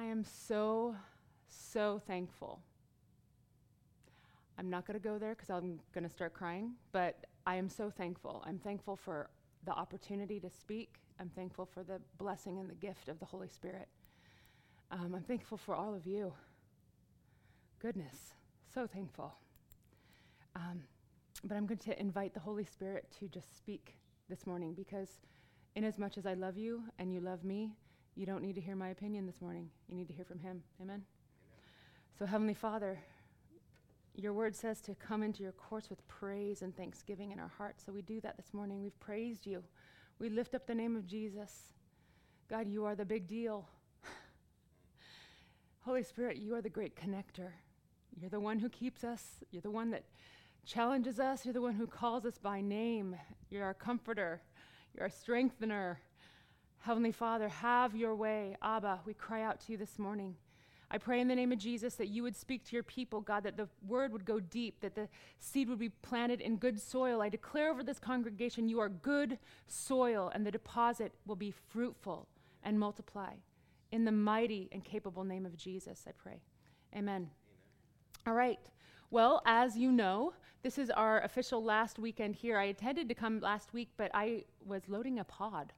I am so, so thankful. I'm not going to go there because I'm going to start crying, but I am so thankful. I'm thankful for the opportunity to speak. I'm thankful for the blessing and the gift of the Holy Spirit. Um, I'm thankful for all of you. Goodness, so thankful. Um, but I'm going to invite the Holy Spirit to just speak this morning because, in as much as I love you and you love me, you don't need to hear my opinion this morning. You need to hear from Him. Amen? Amen. So, Heavenly Father, your word says to come into your courts with praise and thanksgiving in our hearts. So we do that this morning. We've praised you. We lift up the name of Jesus. God, you are the big deal. Holy Spirit, you are the great connector. You're the one who keeps us. You're the one that challenges us. You're the one who calls us by name. You're our comforter. You're our strengthener. Heavenly Father, have your way. Abba, we cry out to you this morning. I pray in the name of Jesus that you would speak to your people, God, that the word would go deep, that the seed would be planted in good soil. I declare over this congregation, you are good soil, and the deposit will be fruitful and multiply. In the mighty and capable name of Jesus, I pray. Amen. Amen. All right. Well, as you know, this is our official last weekend here. I intended to come last week, but I was loading a pod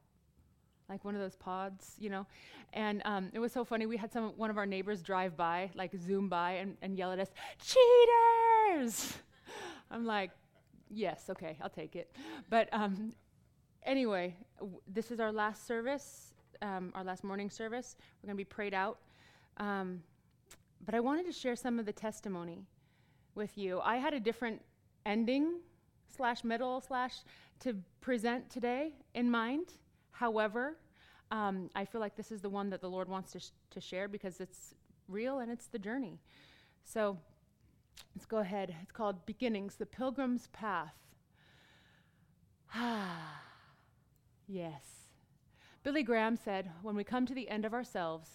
like one of those pods, you know. And um, it was so funny. We had some one of our neighbors drive by, like zoom by, and, and yell at us, "Cheaters!" I'm like, "Yes, okay, I'll take it." But um, anyway, w- this is our last service, um, our last morning service. We're going to be prayed out. Um, but I wanted to share some of the testimony with you. I had a different ending slash middle slash to present today in mind. However, um, I feel like this is the one that the Lord wants to, sh- to share because it's real and it's the journey. So let's go ahead. It's called Beginnings, the Pilgrim's Path. Ah, yes. Billy Graham said, When we come to the end of ourselves,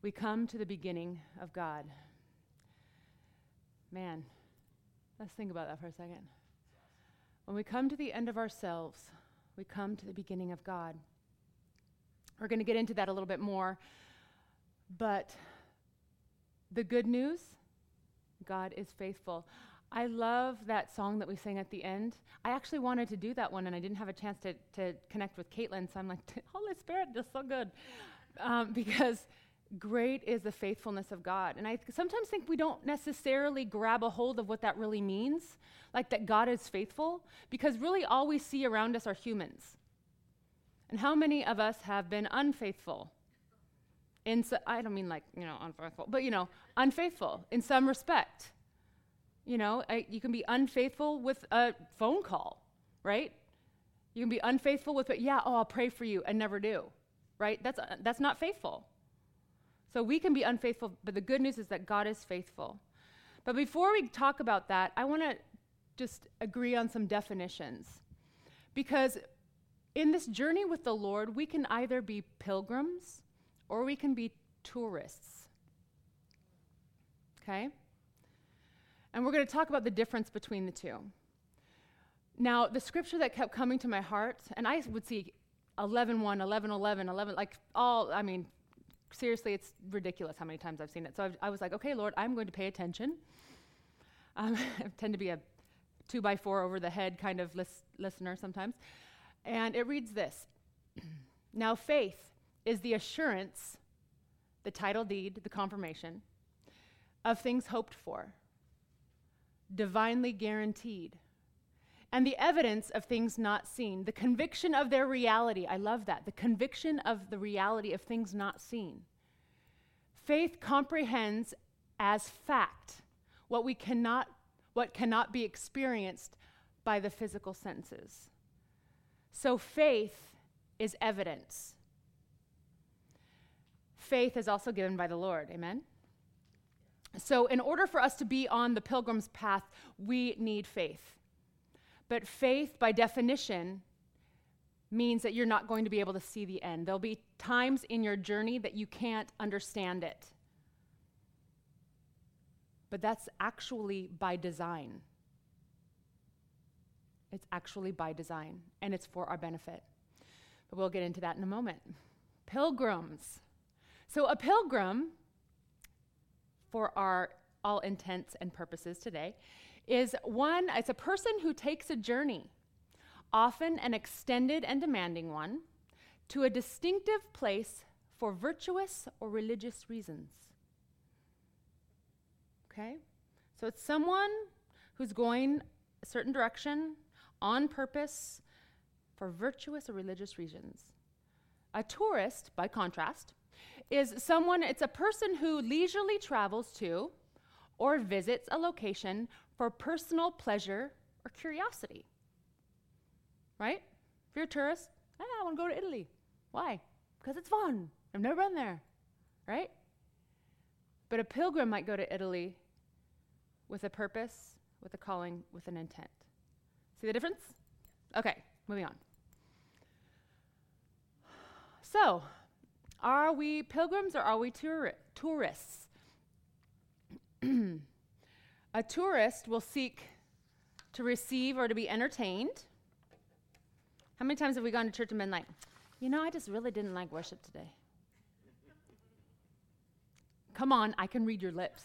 we come to the beginning of God. Man, let's think about that for a second. When we come to the end of ourselves, we come to the beginning of God. We're going to get into that a little bit more. But the good news God is faithful. I love that song that we sang at the end. I actually wanted to do that one, and I didn't have a chance to, to connect with Caitlin, so I'm like, Holy Spirit, just so good. Um, because great is the faithfulness of God. And I sometimes think we don't necessarily grab a hold of what that really means, like that God is faithful, because really all we see around us are humans. And how many of us have been unfaithful? In so, I don't mean like, you know, unfaithful, but you know, unfaithful in some respect. You know, I, you can be unfaithful with a phone call, right? You can be unfaithful with, yeah, oh, I'll pray for you and never do, right? That's, uh, that's not faithful. So we can be unfaithful, but the good news is that God is faithful. But before we talk about that, I want to just agree on some definitions. Because in this journey with the Lord, we can either be pilgrims or we can be tourists. Okay? And we're going to talk about the difference between the two. Now, the scripture that kept coming to my heart, and I would see 11 1, 11 11, 11, like all, I mean, seriously, it's ridiculous how many times I've seen it. So I've, i was like, okay, Lord, I'm going to pay attention. Um, I tend to be a two by four over the head kind of lis- listener sometimes. And it reads this Now, faith is the assurance, the title deed, the confirmation of things hoped for, divinely guaranteed, and the evidence of things not seen, the conviction of their reality. I love that. The conviction of the reality of things not seen. Faith comprehends as fact what we cannot what cannot be experienced by the physical senses. So faith is evidence. Faith is also given by the Lord. Amen. So, in order for us to be on the pilgrim's path, we need faith. But faith, by definition, means that you're not going to be able to see the end. There'll be times in your journey that you can't understand it. But that's actually by design. It's actually by design, and it's for our benefit. But we'll get into that in a moment. Pilgrims. So, a pilgrim, for our all intents and purposes today, is one, it's a person who takes a journey, often an extended and demanding one, to a distinctive place for virtuous or religious reasons. Okay? So it's someone who's going a certain direction on purpose for virtuous or religious reasons. A tourist, by contrast, is someone, it's a person who leisurely travels to or visits a location for personal pleasure or curiosity. Right? If you're a tourist, ah, I want to go to Italy. Why? Because it's fun. I've never been there. Right? But a pilgrim might go to Italy with a purpose, with a calling, with an intent. See the difference? Okay, moving on. So, are we pilgrims or are we tour- tourists? a tourist will seek to receive or to be entertained. How many times have we gone to church and been like, you know, I just really didn't like worship today? Come on, I can read your lips.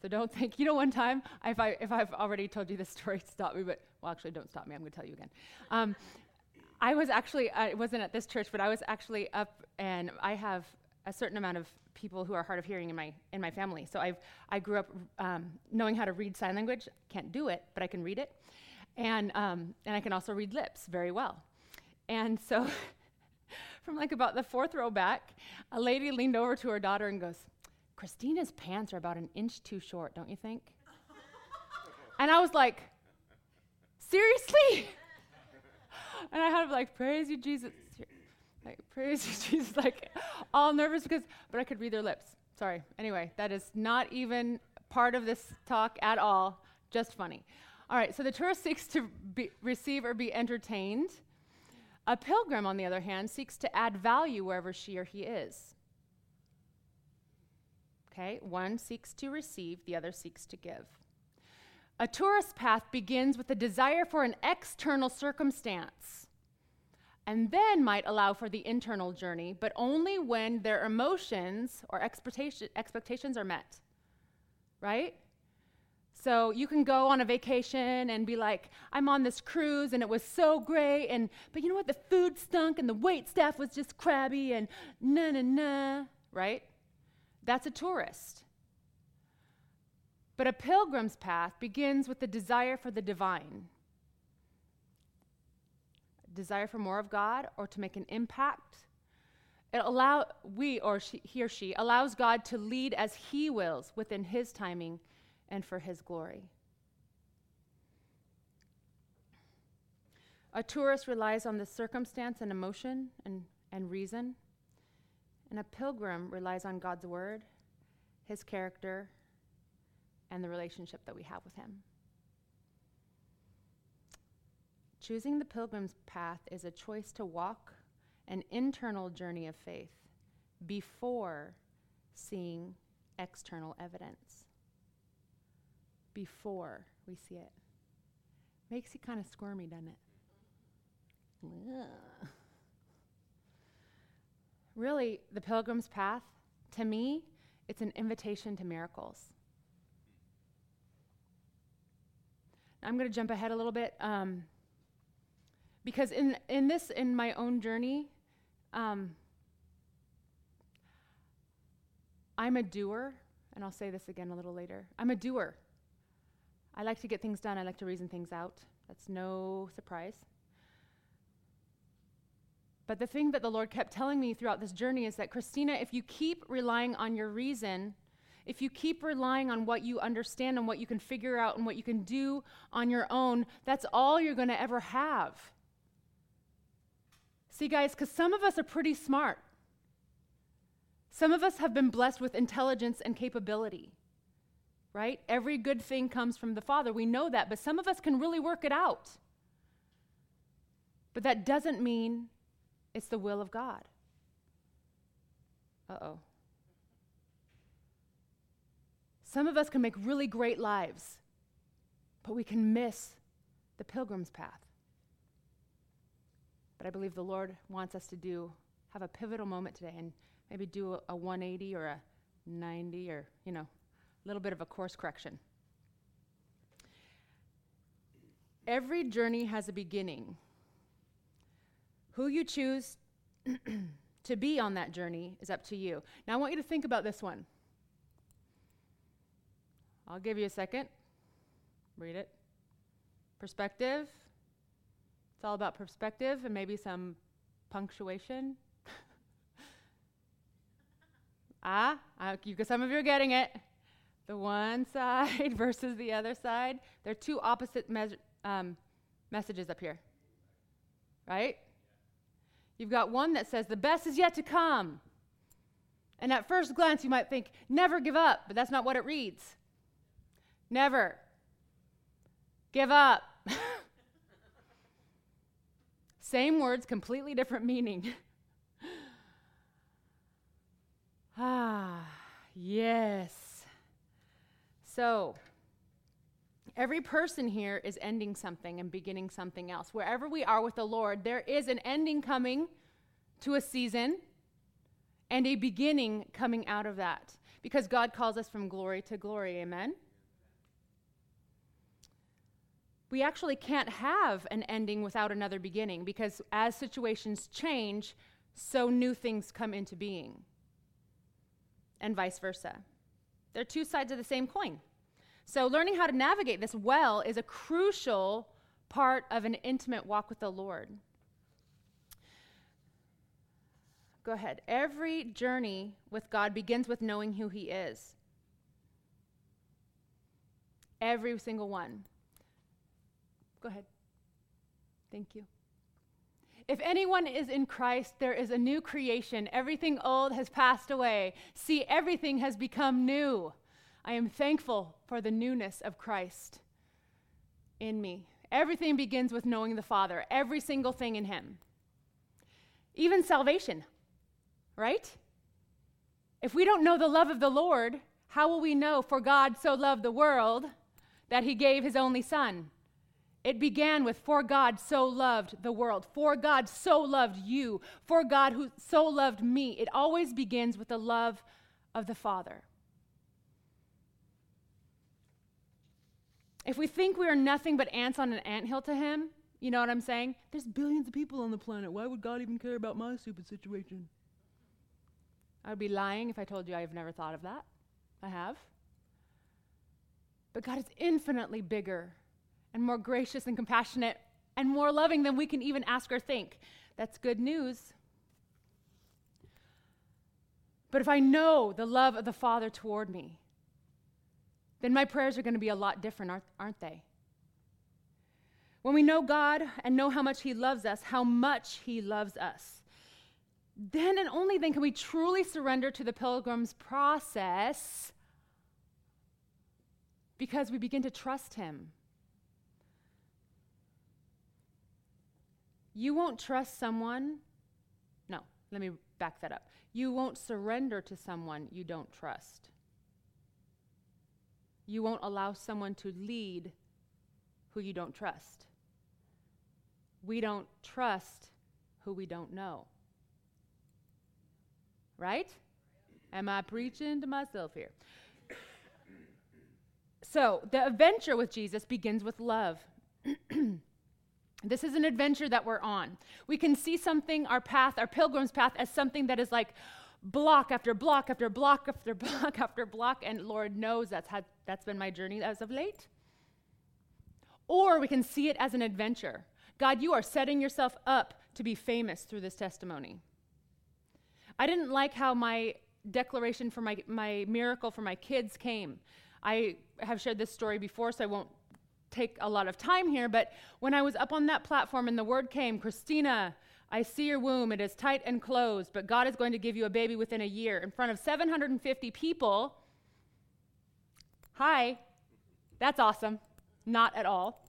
So don't think, you know, one time, if, I, if I've already told you this story, stop me, but, well, actually, don't stop me. I'm going to tell you again. Um, I was actually, I wasn't at this church, but I was actually up, and I have a certain amount of people who are hard of hearing in my in my family. So I've I grew up um, knowing how to read sign language. Can't do it, but I can read it, and um, and I can also read lips very well. And so, from like about the fourth row back, a lady leaned over to her daughter and goes, "Christina's pants are about an inch too short, don't you think?" and I was like, "Seriously?" and I had like, "Praise you, Jesus." Like, praise you, Jesus, like all nervous because, but I could read their lips. Sorry. Anyway, that is not even part of this talk at all, just funny. All right, so the tourist seeks to receive or be entertained. A pilgrim, on the other hand, seeks to add value wherever she or he is. Okay, one seeks to receive, the other seeks to give. A tourist path begins with a desire for an external circumstance and then might allow for the internal journey, but only when their emotions or expectation, expectations are met. Right? So you can go on a vacation and be like, I'm on this cruise and it was so great, and but you know what? The food stunk and the wait staff was just crabby and na na na, right? That's a tourist. But a pilgrim's path begins with the desire for the divine desire for more of God or to make an impact. It allow we or she, he or she allows God to lead as he wills within his timing and for his glory. A tourist relies on the circumstance and emotion and, and reason. And a pilgrim relies on God's word, his character, and the relationship that we have with him. Choosing the pilgrim's path is a choice to walk an internal journey of faith before seeing external evidence. Before we see it. Makes you kind of squirmy, doesn't it? Really, the pilgrim's path, to me, it's an invitation to miracles. I'm going to jump ahead a little bit. Um, because in, in this, in my own journey, um, I'm a doer, and I'll say this again a little later. I'm a doer. I like to get things done, I like to reason things out. That's no surprise. But the thing that the Lord kept telling me throughout this journey is that, Christina, if you keep relying on your reason, if you keep relying on what you understand and what you can figure out and what you can do on your own, that's all you're going to ever have. See, guys, because some of us are pretty smart. Some of us have been blessed with intelligence and capability, right? Every good thing comes from the Father. We know that, but some of us can really work it out. But that doesn't mean it's the will of God. Uh oh. Some of us can make really great lives, but we can miss the pilgrim's path. But I believe the Lord wants us to do, have a pivotal moment today and maybe do a, a 180 or a 90 or, you know, a little bit of a course correction. Every journey has a beginning. Who you choose to be on that journey is up to you. Now, I want you to think about this one. I'll give you a second. Read it. Perspective. It's all about perspective and maybe some punctuation. ah, you, some of you are getting it. The one side versus the other side. They're two opposite me- um, messages up here. Right? You've got one that says, the best is yet to come. And at first glance, you might think, never give up, but that's not what it reads. Never give up. Same words, completely different meaning. ah, yes. So, every person here is ending something and beginning something else. Wherever we are with the Lord, there is an ending coming to a season and a beginning coming out of that because God calls us from glory to glory. Amen? We actually can't have an ending without another beginning because as situations change, so new things come into being, and vice versa. They're two sides of the same coin. So, learning how to navigate this well is a crucial part of an intimate walk with the Lord. Go ahead. Every journey with God begins with knowing who He is. Every single one. Go ahead. Thank you. If anyone is in Christ, there is a new creation. Everything old has passed away. See, everything has become new. I am thankful for the newness of Christ in me. Everything begins with knowing the Father, every single thing in Him. Even salvation, right? If we don't know the love of the Lord, how will we know for God so loved the world that He gave His only Son? It began with, For God so loved the world, for God so loved you, for God who so loved me. It always begins with the love of the Father. If we think we are nothing but ants on an anthill to Him, you know what I'm saying? There's billions of people on the planet. Why would God even care about my stupid situation? I would be lying if I told you I've never thought of that. I have. But God is infinitely bigger and more gracious and compassionate and more loving than we can even ask or think. That's good news. But if I know the love of the Father toward me, then my prayers are going to be a lot different, aren't, they? When we know God and know how much He loves us, how much He loves us, then and only then can we truly surrender to the pilgrim's process because we begin to trust Him. You won't trust someone. No, let me back that up. You won't surrender to someone you don't trust. You won't allow someone to lead who you don't trust. We don't trust who we don't know. Right? Am I preaching to myself here? So, the adventure with Jesus begins with love. This is an adventure that we're on. We can see something, our path, our pilgrim's path, as something that is like block after block after block after block after block, and Lord knows that's had that's been my journey as of late. Or we can see it as an adventure. God, you are setting yourself up to be famous through this testimony. I didn't like how my declaration for my, my miracle for my kids came. I have shared this story before, so I won't take a lot of time here, but when I was up on that platform and the word came, Christina, I see your womb. It is tight and closed, but God is going to give you a baby within a year in front of 750 people. Hi, that's awesome. Not at all.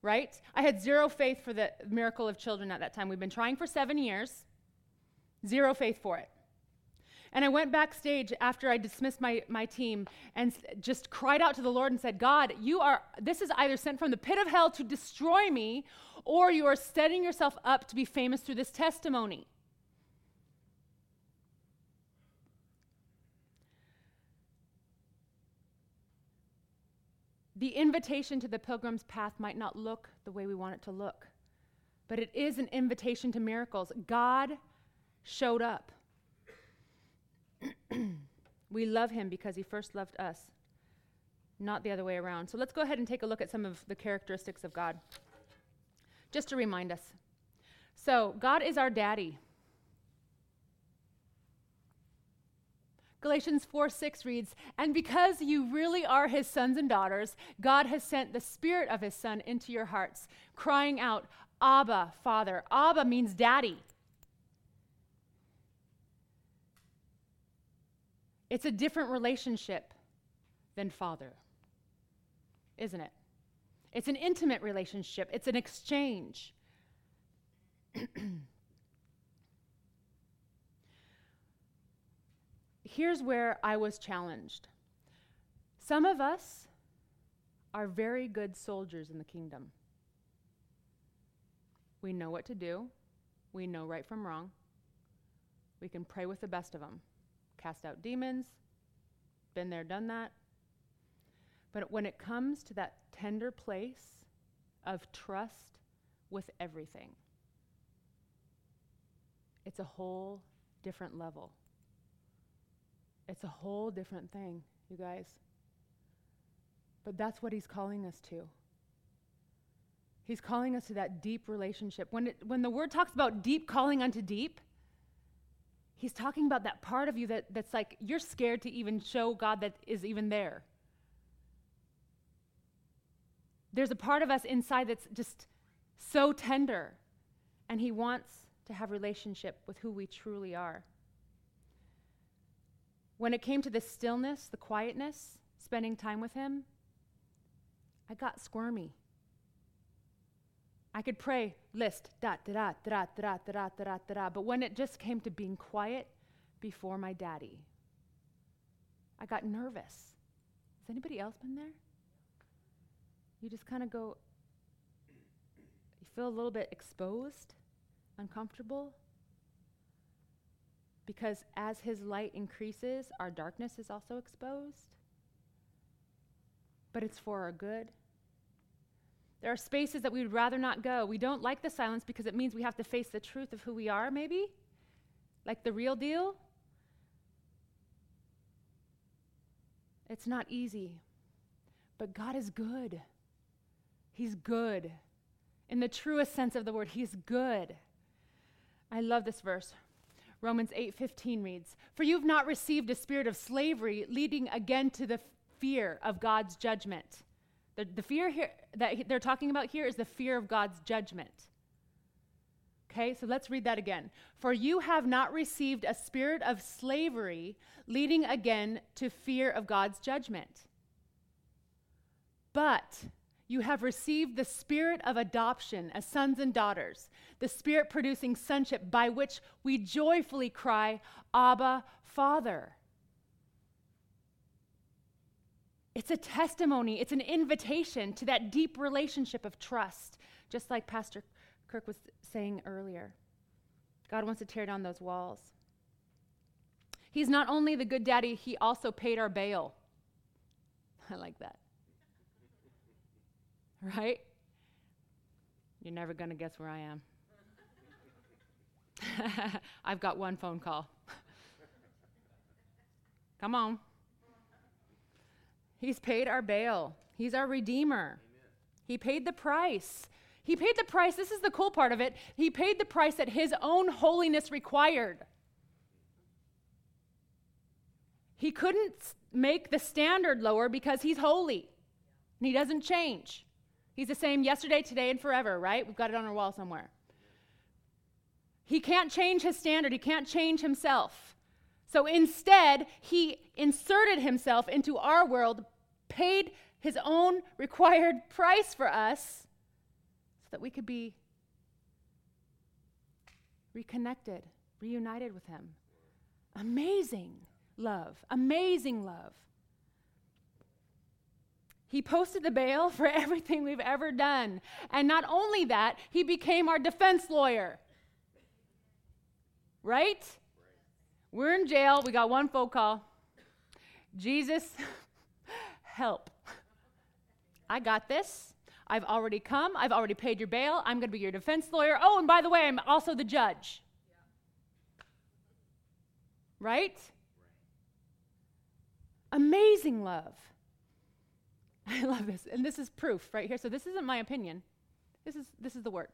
Right? I had zero faith for the miracle of children at that time. We've been trying for seven years, zero faith for it. And I went backstage after I dismissed my, my team and just cried out to the Lord and said, God, you are, this is either sent from the pit of hell to destroy me, or you are setting yourself up to be famous through this testimony. The invitation to the pilgrim's path might not look the way we want it to look, but it is an invitation to miracles. God showed up we love him because he first loved us, not the other way around. So let's go ahead and take a look at some of the characteristics of God, just to remind us. So, God is our daddy. Galatians 4 6 reads, And because you really are his sons and daughters, God has sent the Spirit of his Son into your hearts, crying out, Abba, Father. Abba means daddy. It's a different relationship than father, isn't it? It's an intimate relationship, it's an exchange. Here's where I was challenged. Some of us are very good soldiers in the kingdom. We know what to do, we know right from wrong, we can pray with the best of them cast out demons, been there, done that. But when it comes to that tender place of trust with everything, it's a whole different level. It's a whole different thing, you guys. But that's what he's calling us to. He's calling us to that deep relationship. When, it, when the word talks about deep calling unto deep, He's talking about that part of you that, that's like you're scared to even show God that is even there. There's a part of us inside that's just so tender, and He wants to have relationship with who we truly are. When it came to the stillness, the quietness, spending time with Him, I got squirmy. I could pray list da da da da da da da da da da but when it just came to being quiet before my daddy, I got nervous. Has anybody else been there? You just kind of go, you feel a little bit exposed, uncomfortable. Because as his light increases, our darkness is also exposed. But it's for our good. There are spaces that we would rather not go. We don't like the silence because it means we have to face the truth of who we are, maybe? Like the real deal? It's not easy. But God is good. He's good. In the truest sense of the word, He's good. I love this verse. Romans 8:15 reads, "For you've not received a spirit of slavery leading again to the fear of God's judgment." The, the fear here that they're talking about here is the fear of God's judgment. Okay, so let's read that again. For you have not received a spirit of slavery leading again to fear of God's judgment, but you have received the spirit of adoption as sons and daughters, the spirit producing sonship by which we joyfully cry, Abba, Father. It's a testimony, it's an invitation to that deep relationship of trust, just like Pastor Kirk was saying earlier. God wants to tear down those walls. He's not only the good daddy, he also paid our bail. I like that. Right? You're never going to guess where I am. I've got one phone call. Come on. He's paid our bail, He's our Redeemer. Amen. He paid the price. He paid the price. This is the cool part of it. He paid the price that His own holiness required. He couldn't make the standard lower because He's holy and He doesn't change. He's the same yesterday, today, and forever, right? We've got it on our wall somewhere. He can't change his standard, he can't change himself. So instead, he inserted himself into our world paid his own required price for us so that we could be reconnected, reunited with him. Amazing love, amazing love. He posted the bail for everything we've ever done. And not only that, he became our defense lawyer. Right? We're in jail. We got one phone call. Jesus help. I got this. I've already come. I've already paid your bail. I'm going to be your defense lawyer. Oh, and by the way, I'm also the judge. Right? Amazing love. I love this. And this is proof right here. So this isn't my opinion. This is this is the word.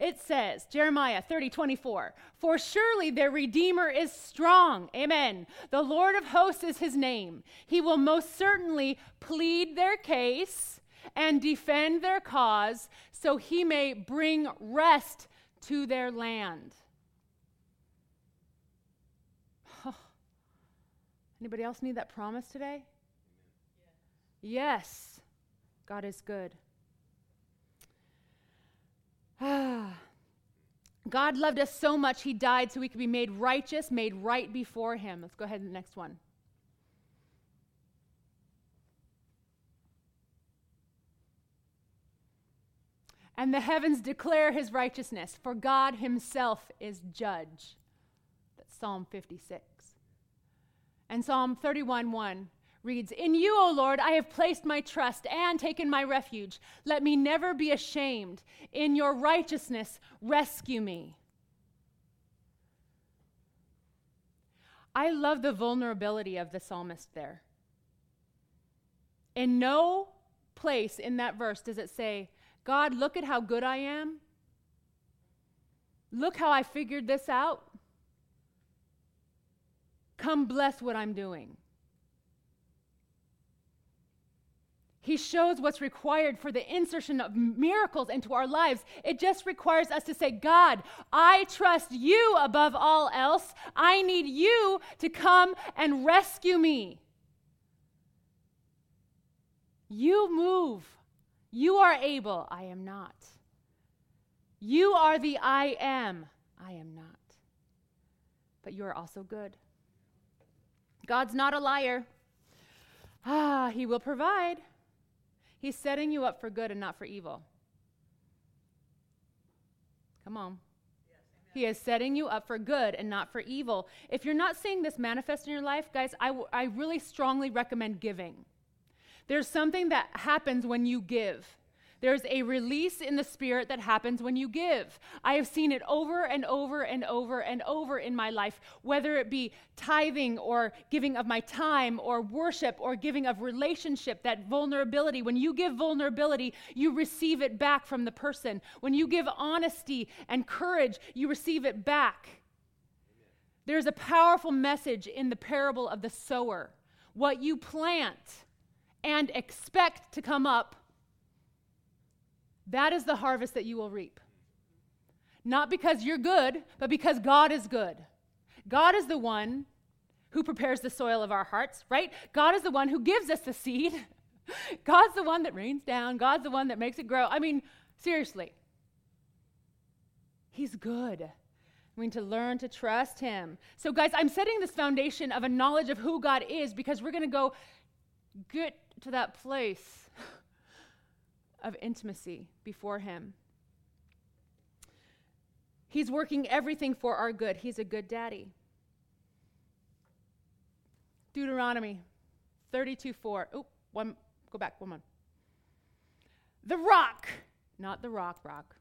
It says, Jeremiah 30, 24, For surely their Redeemer is strong. Amen. The Lord of hosts is his name. He will most certainly plead their case and defend their cause, so he may bring rest to their land. Anybody else need that promise today? Yes, God is good. God loved us so much, He died so we could be made righteous, made right before Him. Let's go ahead to the next one. And the heavens declare His righteousness, for God Himself is judge. That's Psalm 56. And Psalm 31 1 reads In you, O Lord, I have placed my trust and taken my refuge. Let me never be ashamed. In your righteousness, rescue me. I love the vulnerability of the psalmist there. In no place in that verse does it say, God, look at how good I am. Look how I figured this out. Come bless what I'm doing. He shows what's required for the insertion of miracles into our lives. It just requires us to say, God, I trust you above all else. I need you to come and rescue me. You move. You are able. I am not. You are the I am. I am not. But you are also good. God's not a liar. Ah, He will provide. He's setting you up for good and not for evil. Come on. he is setting you up for good and not for evil. If you're not seeing this manifest in your life, guys, I, w- I really strongly recommend giving. There's something that happens when you give. There's a release in the spirit that happens when you give. I have seen it over and over and over and over in my life, whether it be tithing or giving of my time or worship or giving of relationship, that vulnerability. When you give vulnerability, you receive it back from the person. When you give honesty and courage, you receive it back. There's a powerful message in the parable of the sower. What you plant and expect to come up that is the harvest that you will reap. Not because you're good, but because God is good. God is the one who prepares the soil of our hearts, right? God is the one who gives us the seed. God's the one that rains down. God's the one that makes it grow. I mean, seriously. He's good. We need to learn to trust Him. So, guys, I'm setting this foundation of a knowledge of who God is because we're going to go get to that place of intimacy before Him. He's working everything for our good. He's a good daddy. Deuteronomy 32 4. Oh, one, go back, one more. The rock, not the rock, rock.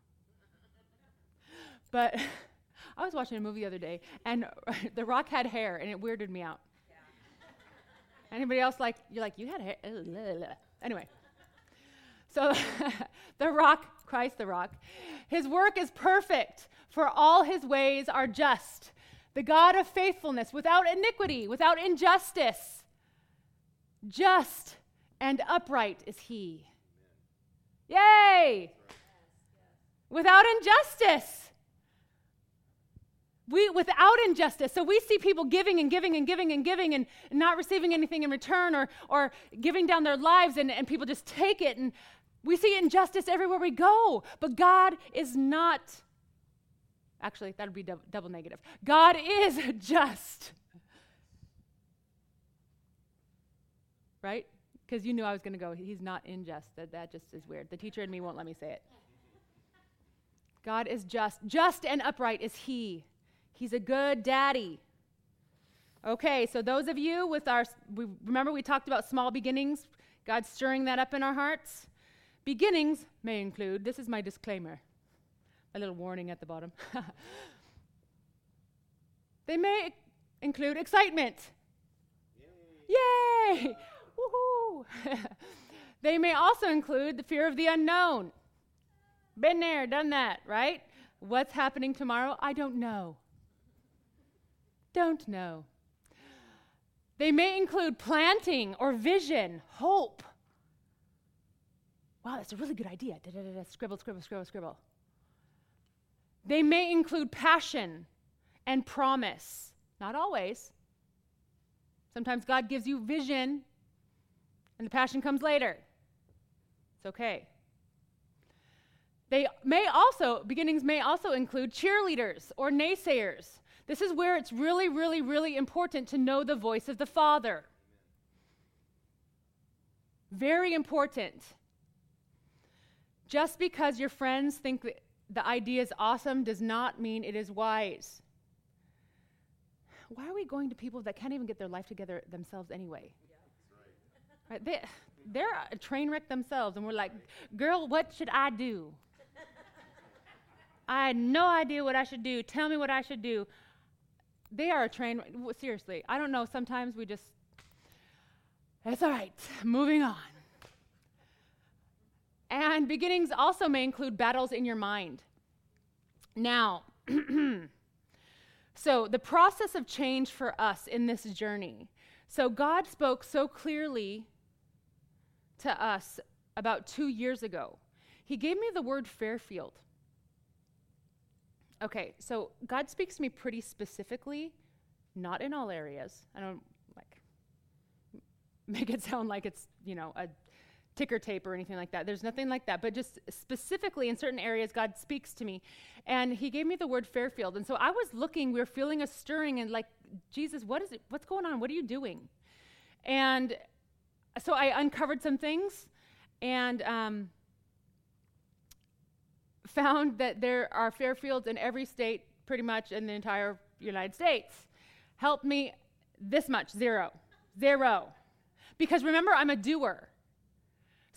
But I was watching a movie the other day, and the rock had hair, and it weirded me out. Yeah. Anybody else like, you're like, you had hair? Anyway. So the rock, Christ the rock, his work is perfect, for all his ways are just. The God of faithfulness, without iniquity, without injustice, just and upright is he. Yay! Without injustice. We, without injustice. So we see people giving and giving and giving and giving and not receiving anything in return or, or giving down their lives and, and people just take it. And we see injustice everywhere we go, but God is not. Actually, that would be double, negative. God is just. Right? Because you knew I was going to go, he's not unjust. That, that just is weird. The teacher in me won't let me say it. God is just. Just and upright is he. He's a good daddy. Okay, so those of you with our, we, remember we talked about small beginnings, God stirring that up in our hearts? Beginnings may include, this is my disclaimer, a little warning at the bottom. they may include excitement. Yay! Yay! Woohoo! they may also include the fear of the unknown. Been there, done that, right? What's happening tomorrow? I don't know. Don't know. They may include planting or vision, hope. Wow, that's a really good idea. Da, da, da, scribble, scribble, scribble, scribble. They may include passion and promise. Not always. Sometimes God gives you vision and the passion comes later. It's okay. They may also, beginnings may also include cheerleaders or naysayers. This is where it's really, really, really important to know the voice of the Father. Very important. Just because your friends think the idea is awesome does not mean it is wise. Why are we going to people that can't even get their life together themselves anyway? Yeah, right. They, they're a train wreck themselves, and we're like, girl, what should I do? I had no idea what I should do. Tell me what I should do. They are a train. Seriously, I don't know. Sometimes we just, it's all right. Moving on. And beginnings also may include battles in your mind. Now, so the process of change for us in this journey. So God spoke so clearly to us about two years ago. He gave me the word Fairfield. Okay, so God speaks to me pretty specifically, not in all areas. I don't like make it sound like it's, you know, a ticker tape or anything like that. There's nothing like that, but just specifically in certain areas God speaks to me. And he gave me the word Fairfield. And so I was looking, we were feeling a stirring and like, Jesus, what is it? What's going on? What are you doing? And so I uncovered some things and um, found that there are Fairfields in every state, pretty much in the entire United States. Helped me this much zero. Zero. Because remember, I'm a doer.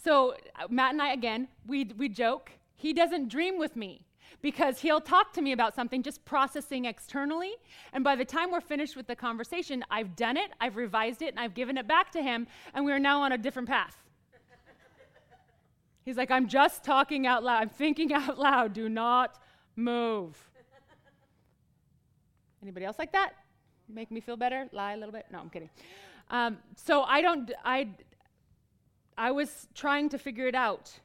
So, uh, Matt and I, again, we, we joke. He doesn't dream with me because he'll talk to me about something just processing externally. And by the time we're finished with the conversation, I've done it, I've revised it, and I've given it back to him, and we are now on a different path. He's like, I'm just talking out loud. I'm thinking out loud. Do not move. Anybody else like that? Make me feel better? Lie a little bit? No, I'm kidding. Um, so I don't, I, I was trying to figure it out.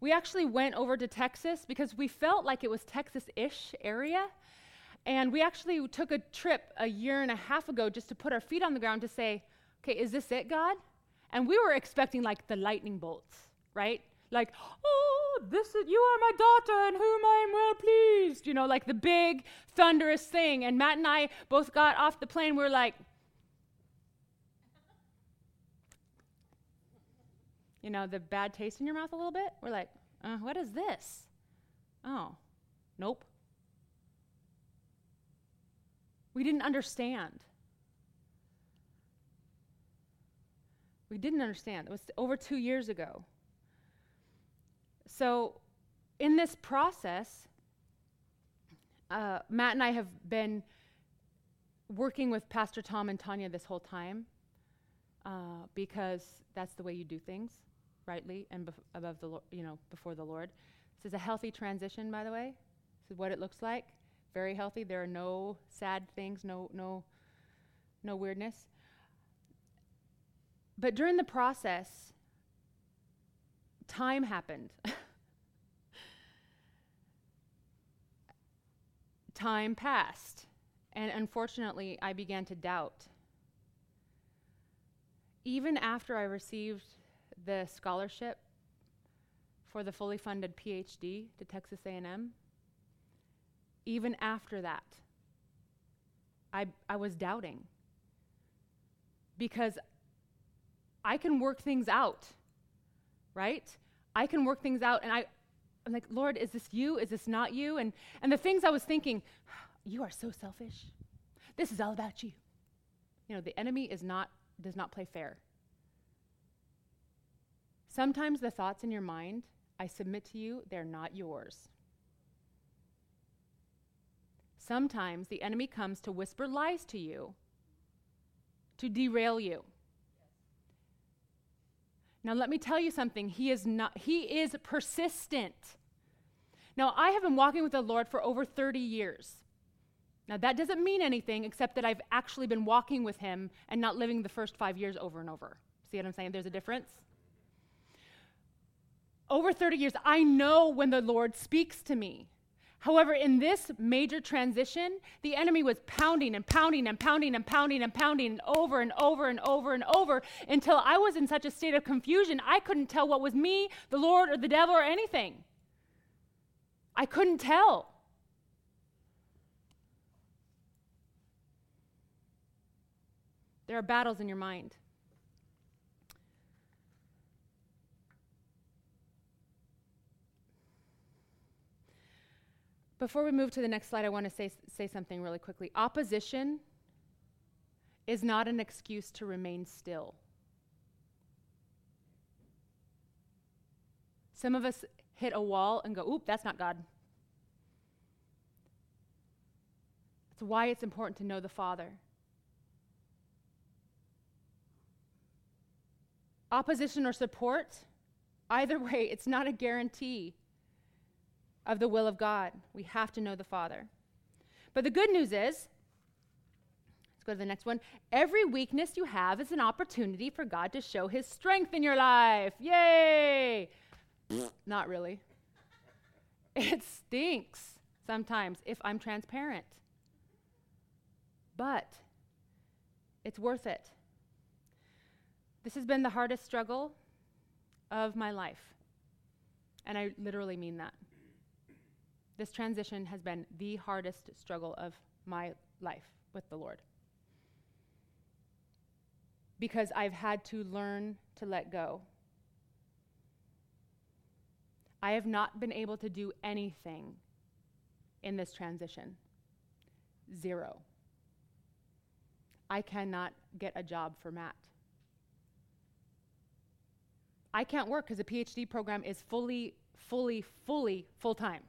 We actually went over to Texas because we felt like it was Texas ish area. And we actually took a trip a year and a half ago just to put our feet on the ground to say, okay, is this it, God? And we were expecting like the lightning bolts, right? like, oh, this is you are my daughter in whom I am well pleased. You know, like the big thunderous thing. And Matt and I both got off the plane. We are like, you know, the bad taste in your mouth a little bit. We're like, uh, what is this? Oh, nope. We didn't understand. We didn't understand. It was over two years ago. So, in this process, uh, Matt and I have been working with Pastor Tom and Tanya this whole time uh, because that's the way you do things, rightly and bef- above the Lo- you know before the Lord. This is a healthy transition, by the way. This is what it looks like. Very healthy. There are no sad things, no no no weirdness. But during the process, time happened. time passed, and unfortunately, I began to doubt. Even after I received the scholarship for the fully funded PhD to Texas A&M, even after that, I, I was doubting because I can work things out, right? I can work things out, and I, I'm like, Lord, is this you? Is this not you? And, and the things I was thinking, you are so selfish. This is all about you. You know, the enemy is not, does not play fair. Sometimes the thoughts in your mind I submit to you, they're not yours. Sometimes the enemy comes to whisper lies to you, to derail you. Now let me tell you something. He is not he is persistent. Now I have been walking with the Lord for over 30 years. Now that doesn't mean anything except that I've actually been walking with him and not living the first 5 years over and over. See what I'm saying? There's a difference. Over 30 years, I know when the Lord speaks to me. However, in this major transition, the enemy was pounding and pounding and pounding and pounding and pounding over and over and over and over until I was in such a state of confusion, I couldn't tell what was me, the Lord, or the devil, or anything. I couldn't tell. There are battles in your mind. Before we move to the next slide, I want to say, say something really quickly. Opposition is not an excuse to remain still. Some of us hit a wall and go, oop, that's not God. That's why it's important to know the Father. Opposition or support, either way, it's not a guarantee of the will of God. We have to know the Father. But the good news is, let's go to the next one. Every weakness you have is an opportunity for God to show his strength in your life. Yay! Not really. It stinks sometimes if I'm transparent. But it's worth it. This has been the hardest struggle of my life. And I literally mean that. This transition has been the hardest struggle of my life with the Lord. Because I've had to learn to let go. I have not been able to do anything in this transition. Zero. I cannot get a job for Matt. I can't work because the PhD program is fully, fully, fully full time.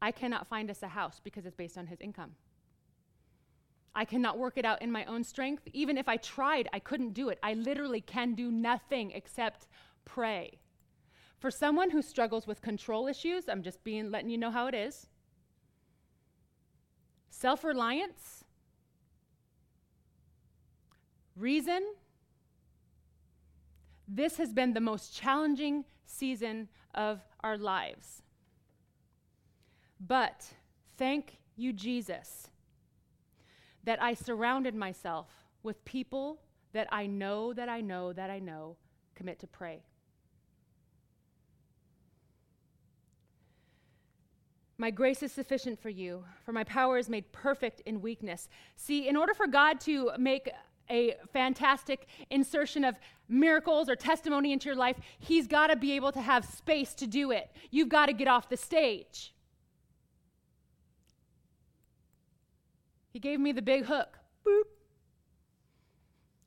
I cannot find us a house because it's based on his income. I cannot work it out in my own strength. Even if I tried, I couldn't do it. I literally can do nothing except pray. For someone who struggles with control issues, I'm just being letting you know how it is. Self-reliance, reason, this has been the most challenging season of our lives. But thank you, Jesus, that I surrounded myself with people that I know, that I know, that I know commit to pray. My grace is sufficient for you, for my power is made perfect in weakness. See, in order for God to make a fantastic insertion of miracles or testimony into your life, He's got to be able to have space to do it. You've got to get off the stage. He gave me the big hook. Boop.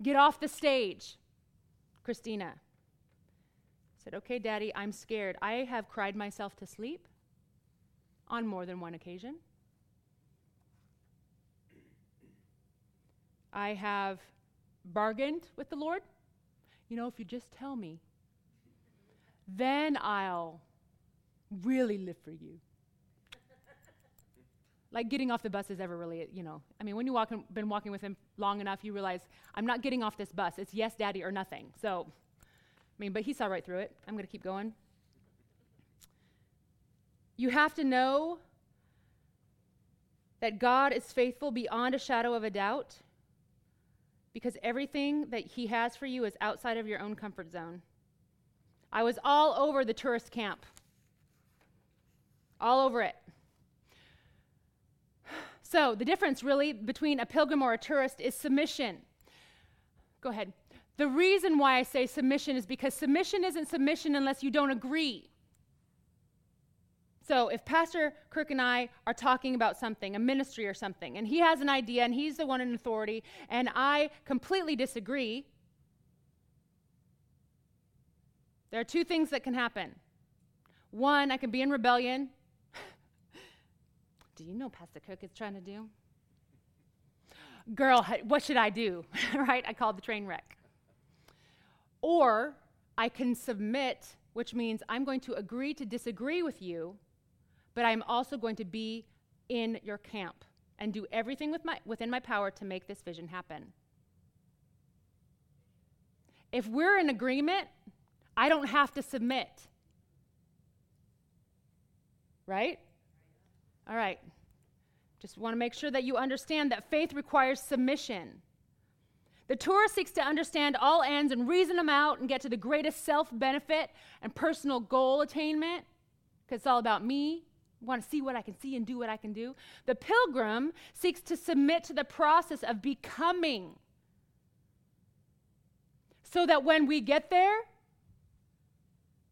Get off the stage. Christina said, Okay, Daddy, I'm scared. I have cried myself to sleep on more than one occasion. I have bargained with the Lord. You know, if you just tell me, then I'll really live for you like getting off the bus is ever really, you know, I mean, when you walk, been walking with him long enough, you realize I'm not getting off this bus. It's yes, daddy, or nothing. So, I mean, but he saw right through it. I'm going to keep going. You have to know that God is faithful beyond a shadow of a doubt because everything that he has for you is outside of your own comfort zone. I was all over the tourist camp, all over it. So, the difference really between a pilgrim or a tourist is submission. Go ahead. The reason why I say submission is because submission isn't submission unless you don't agree. So, if Pastor Kirk and I are talking about something, a ministry or something, and he has an idea and he's the one in authority, and I completely disagree, There are two things that can happen. One, I can be in rebellion. Do you know Pastor Cook is trying to do? Girl, what should I do? right? I called the train wreck. Or I can submit, which means I'm going to agree to disagree with you, but I'm also going to be in your camp and do everything with my, within my power to make this vision happen. If we're in agreement, I don't have to submit. Right? All right. Just want to make sure that you understand that faith requires submission. The Torah seeks to understand all ends and reason them out and get to the greatest self benefit and personal goal attainment because it's all about me. I want to see what I can see and do what I can do. The pilgrim seeks to submit to the process of becoming so that when we get there,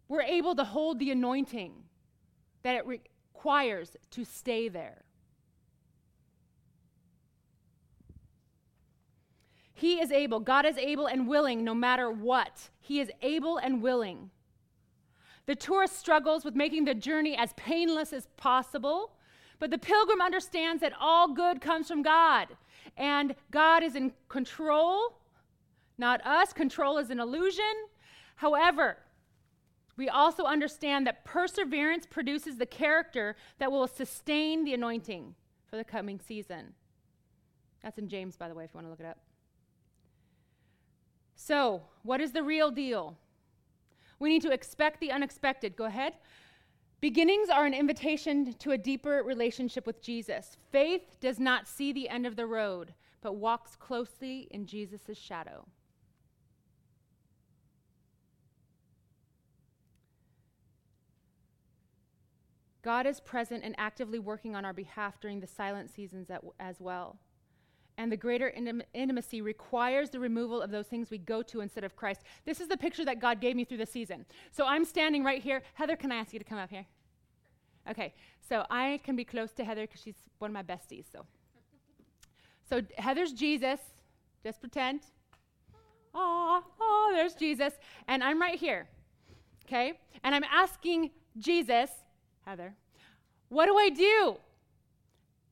we're able to hold the anointing that it to stay there. He is able, God is able and willing no matter what. He is able and willing. The tourist struggles with making the journey as painless as possible, but the pilgrim understands that all good comes from God, and God is in control, not us. Control is an illusion. However, we also understand that perseverance produces the character that will sustain the anointing for the coming season. That's in James, by the way, if you want to look it up. So, what is the real deal? We need to expect the unexpected. Go ahead. Beginnings are an invitation to a deeper relationship with Jesus. Faith does not see the end of the road, but walks closely in Jesus' shadow. God is present and actively working on our behalf during the silent seasons as well and the greater intim- intimacy requires the removal of those things we go to instead of Christ. This is the picture that God gave me through the season. So I'm standing right here. Heather, can I ask you to come up here? Okay, so I can be close to Heather because she's one of my besties. So, so Heather's Jesus. Just pretend. Oh, oh, there's Jesus, and I'm right here. Okay, and I'm asking Jesus, Heather, what do I do?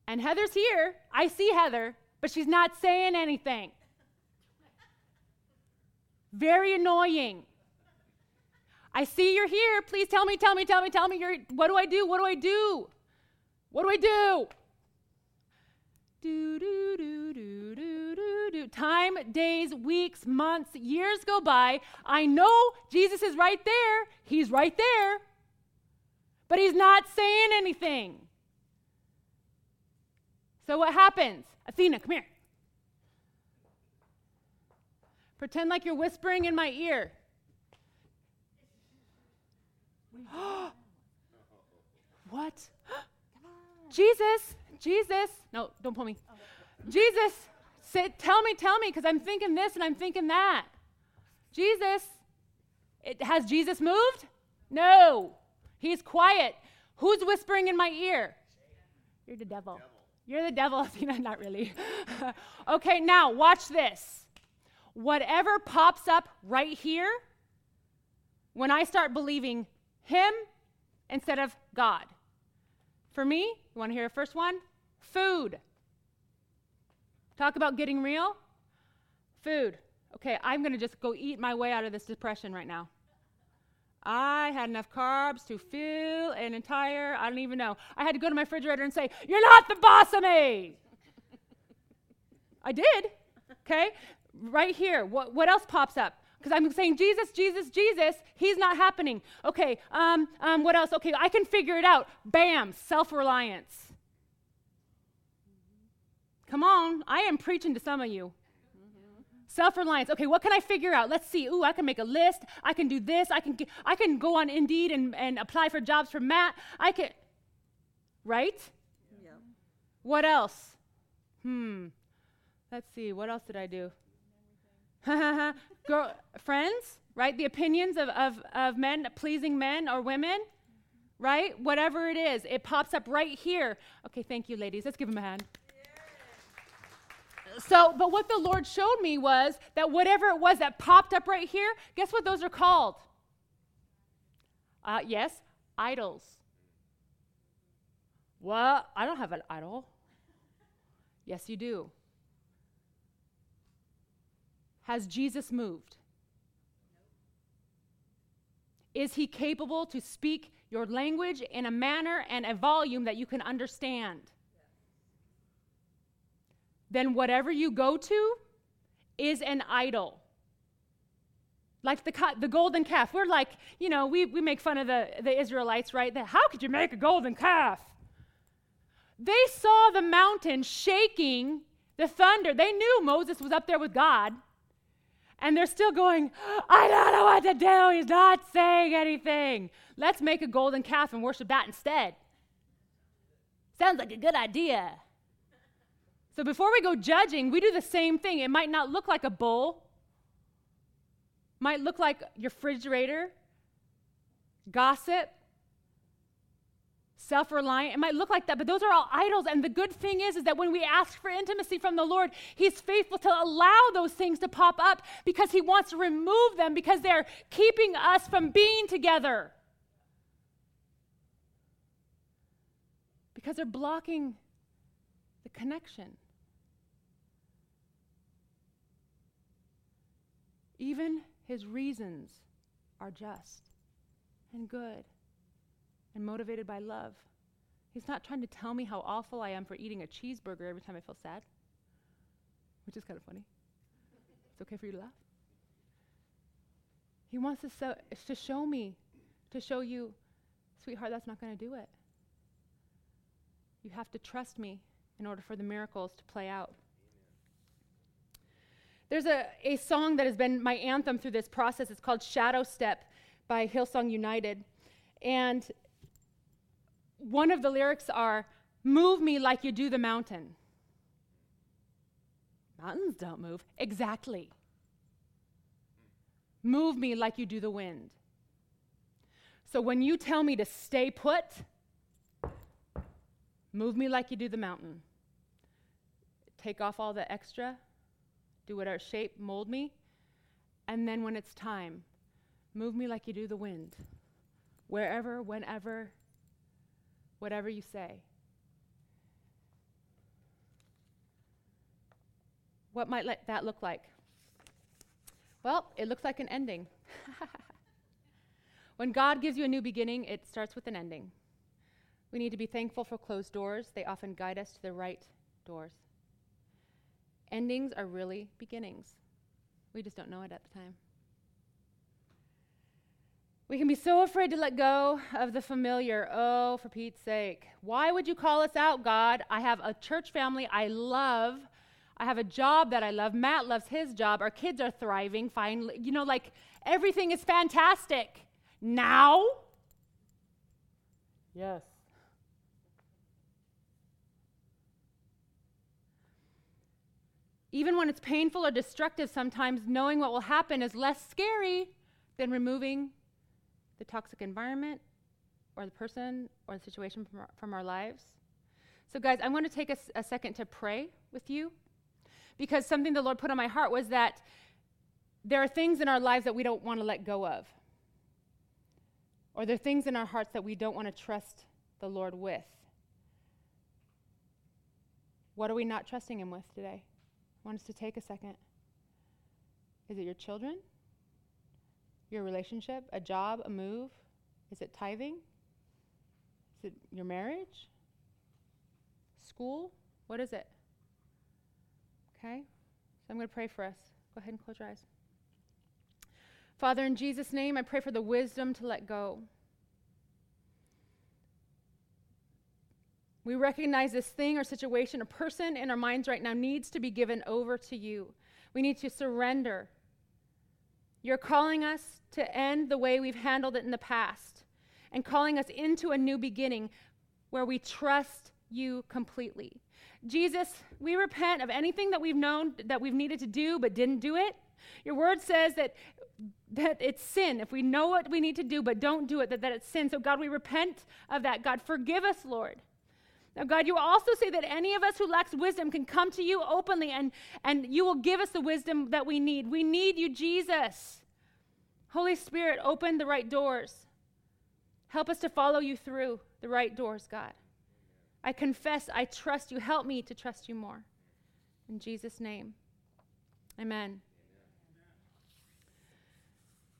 And Heather's here. I see Heather but she's not saying anything. Very annoying. I see you're here. Please tell me, tell me, tell me, tell me. You're, what do I do? What do I do? What do I do? Do, do, do, do, do, do, do. Time, days, weeks, months, years go by. I know Jesus is right there. He's right there. But he's not saying anything. So what happens? Athena, come here. Pretend like you're whispering in my ear. what? Jesus, Jesus. No, don't pull me. Jesus, sit, tell me, tell me, because I'm thinking this and I'm thinking that. Jesus. It, has Jesus moved? No. He's quiet. Who's whispering in my ear? You're the devil. devil. You're the devil. Athena. Not really. okay, now watch this. Whatever pops up right here, when I start believing Him instead of God. For me, you want to hear a first one? Food. Talk about getting real. Food. Okay, I'm going to just go eat my way out of this depression right now. I had enough carbs to fill an entire, I don't even know. I had to go to my refrigerator and say, You're not the boss of me. I did. Okay? Right here. What, what else pops up? Because I'm saying, Jesus, Jesus, Jesus, he's not happening. Okay, um, um, what else? Okay, I can figure it out. Bam, self reliance. Come on, I am preaching to some of you. Self reliance. Okay, what can I figure out? Let's see. Ooh, I can make a list. I can do this. I can, get, I can go on Indeed and, and apply for jobs for Matt. I can. Right? Yeah. What else? Hmm. Let's see. What else did I do? Girl, friends, right? The opinions of, of, of men, pleasing men or women, right? Whatever it is, it pops up right here. Okay, thank you, ladies. Let's give them a hand so, but what the Lord showed me was that whatever it was that popped up right here, guess what those are called? Uh, yes, idols. What? I don't have an idol. Yes, you do. Has Jesus moved? Is he capable to speak your language in a manner and a volume that you can understand? Then whatever you go to is an idol. Like the, the golden calf. We're like, you know, we, we make fun of the, the Israelites, right? That how could you make a golden calf? They saw the mountain shaking, the thunder. They knew Moses was up there with God. And they're still going, I don't know what to do. He's not saying anything. Let's make a golden calf and worship that instead. Sounds like a good idea. So before we go judging, we do the same thing. It might not look like a bull, might look like your refrigerator, gossip, self-reliant. It might look like that but those are all idols. And the good thing is is that when we ask for intimacy from the lord he's faithful to allow those things to pop up because he wants to remove them because they're keeping us from being together. Because they're blocking the connection even his reasons are just and good and motivated by love. He's not trying to tell me how awful I am for eating a cheeseburger every time I feel sad, which is kind of funny. It's okay for you to laugh. He wants to, so, to show me, to show you, sweetheart, that's not going to do it. You have to trust me in order for the miracles to play out. There's a, a song that has been my anthem through this process. It's called Shadow Step by Hillsong United. And one of the lyrics are, Move me like you do the mountain. Mountains don't move. Exactly. Move me like you do the wind. So when you tell me to stay put, move me like you do the mountain. Take off all the extra, do whatever shape, mold me. And then when it's time, move me like you do the wind. Wherever, whenever, whatever you say. What might let that look like? Well, it looks like an ending. when God gives you a new beginning, it starts with an ending. We need to be thankful for closed doors, they often guide us to the right doors. Endings are really beginnings. We just don't know it at the time. We can be so afraid to let go of the familiar. Oh, for Pete's sake. Why would you call us out, God? I have a church family I love. I have a job that I love. Matt loves his job. Our kids are thriving. Finally, you know, like everything is fantastic. Now? Yes. Even when it's painful or destructive, sometimes knowing what will happen is less scary than removing the toxic environment or the person or the situation from our, from our lives. So, guys, I want to take a, a second to pray with you because something the Lord put on my heart was that there are things in our lives that we don't want to let go of, or there are things in our hearts that we don't want to trust the Lord with. What are we not trusting Him with today? Want us to take a second. Is it your children? Your relationship? A job? A move? Is it tithing? Is it your marriage? School? What is it? Okay? So I'm going to pray for us. Go ahead and close your eyes. Father, in Jesus' name, I pray for the wisdom to let go. We recognize this thing or situation or person in our minds right now needs to be given over to you. We need to surrender you're calling us to end the way we've handled it in the past and calling us into a new beginning where we trust you completely. Jesus, we repent of anything that we've known that we've needed to do but didn't do it. Your word says that that it's sin if we know what we need to do but don't do it that, that it's sin so god we repent of that god forgive us lord now, God, you also say that any of us who lacks wisdom can come to you openly and, and you will give us the wisdom that we need. We need you, Jesus. Holy Spirit, open the right doors. Help us to follow you through the right doors, God. I confess I trust you. Help me to trust you more. In Jesus' name, amen.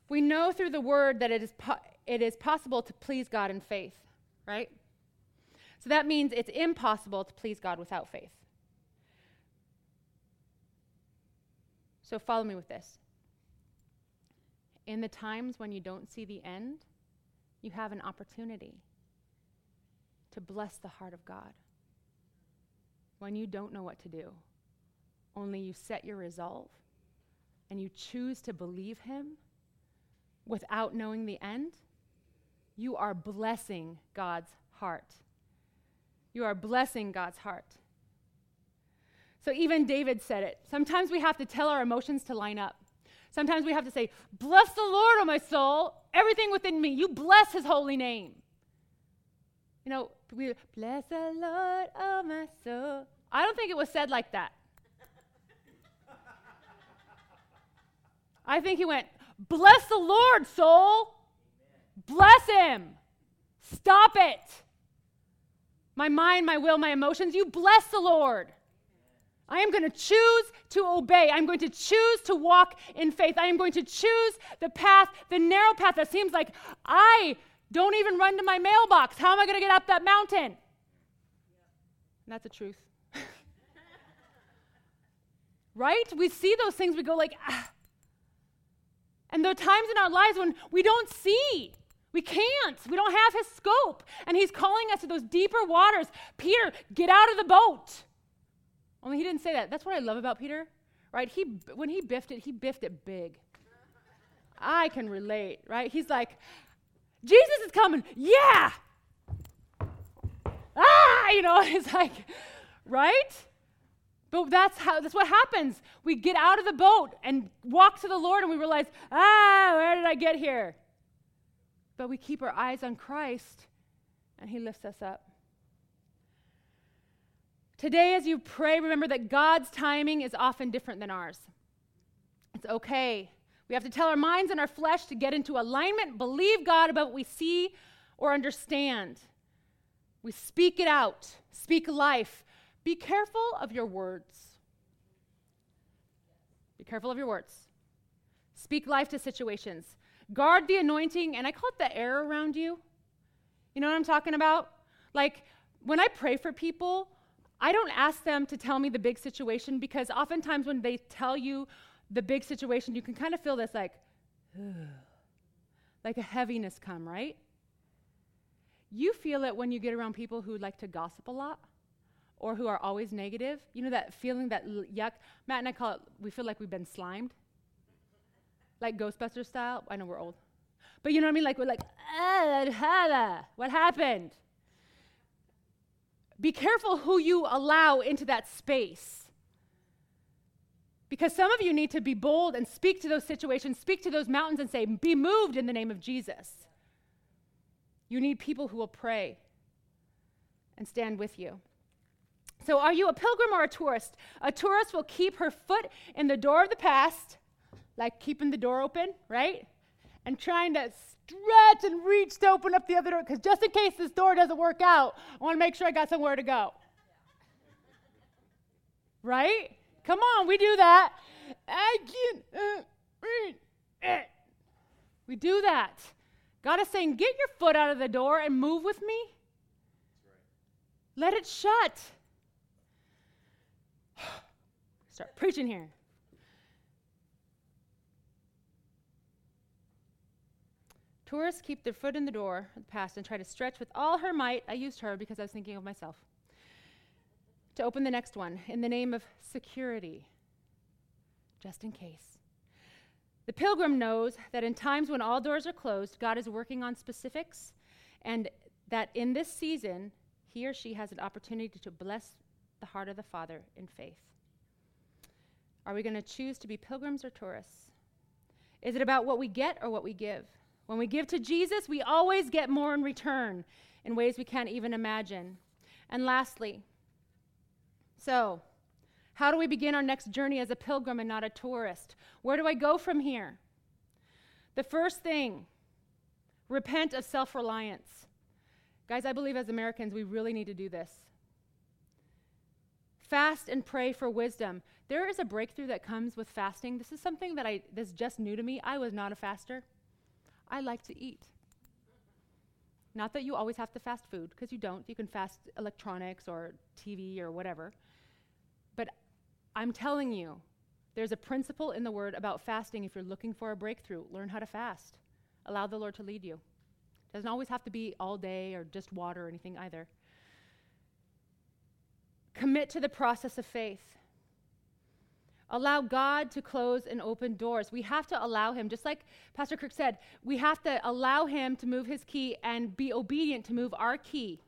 We know through the word that it is, po- it is possible to please God in faith, right? So that means it's impossible to please God without faith. So follow me with this. In the times when you don't see the end, you have an opportunity to bless the heart of God. When you don't know what to do, only you set your resolve and you choose to believe Him without knowing the end, you are blessing God's heart. You are blessing God's heart. So even David said it. Sometimes we have to tell our emotions to line up. Sometimes we have to say, Bless the Lord, O my soul, everything within me. You bless his holy name. You know, we bless the Lord, oh my soul. I don't think it was said like that. I think he went, Bless the Lord, soul. Bless him. Stop it. My mind, my will, my emotions, you bless the Lord. I am going to choose to obey. I'm going to choose to walk in faith. I am going to choose the path, the narrow path that seems like I don't even run to my mailbox. How am I going to get up that mountain? And that's the truth. right? We see those things, we go like, ah. And there are times in our lives when we don't see. We can't. We don't have his scope. And he's calling us to those deeper waters. Peter, get out of the boat. Only he didn't say that. That's what I love about Peter, right? He when he biffed it, he biffed it big. I can relate, right? He's like, Jesus is coming. Yeah. Ah, you know, it's like, right? But that's how that's what happens. We get out of the boat and walk to the Lord and we realize, ah, where did I get here? But we keep our eyes on Christ and he lifts us up. Today, as you pray, remember that God's timing is often different than ours. It's okay. We have to tell our minds and our flesh to get into alignment, believe God about what we see or understand. We speak it out, speak life. Be careful of your words. Be careful of your words. Speak life to situations. Guard the anointing, and I call it the air around you. You know what I'm talking about? Like when I pray for people, I don't ask them to tell me the big situation because oftentimes when they tell you the big situation, you can kind of feel this like, like a heaviness come, right? You feel it when you get around people who like to gossip a lot or who are always negative. You know that feeling, that yuck? Matt and I call it, we feel like we've been slimed. Like Ghostbusters style. I know we're old. But you know what I mean? Like, we're like, what happened? Be careful who you allow into that space. Because some of you need to be bold and speak to those situations, speak to those mountains and say, Be moved in the name of Jesus. You need people who will pray and stand with you. So, are you a pilgrim or a tourist? A tourist will keep her foot in the door of the past, like keeping the door open, right? And trying to stretch and reach to open up the other door because just in case this door doesn't work out, I want to make sure I got somewhere to go. Right? Come on, we do that. I can't uh, it. We do that. God is saying, get your foot out of the door and move with me. Let it shut. Start preaching here. Tourists keep their foot in the door of the past and try to stretch with all her might. I used her because I was thinking of myself. To open the next one in the name of security, just in case. The pilgrim knows that in times when all doors are closed, God is working on specifics, and that in this season, he or she has an opportunity to bless the heart of the Father in faith. Are we going to choose to be pilgrims or tourists? Is it about what we get or what we give? When we give to Jesus, we always get more in return in ways we can't even imagine. And lastly, so, how do we begin our next journey as a pilgrim and not a tourist? Where do I go from here? The first thing Repent of self reliance. Guys, I believe as Americans, we really need to do this. Fast and pray for wisdom. There is a breakthrough that comes with fasting. This is something that I that's just new to me. I was not a faster. I like to eat. Not that you always have to fast food, because you don't. You can fast electronics or TV or whatever. But I'm telling you, there's a principle in the word about fasting if you're looking for a breakthrough. Learn how to fast. Allow the Lord to lead you. It doesn't always have to be all day or just water or anything either. Commit to the process of faith. Allow God to close and open doors. We have to allow Him, just like Pastor Kirk said, we have to allow Him to move His key and be obedient to move our key.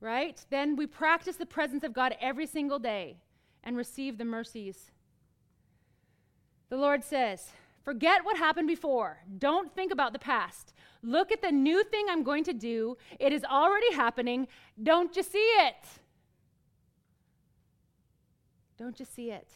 Right? Then we practice the presence of God every single day and receive the mercies. The Lord says, Forget what happened before. Don't think about the past. Look at the new thing I'm going to do. It is already happening. Don't you see it? Don't you see it?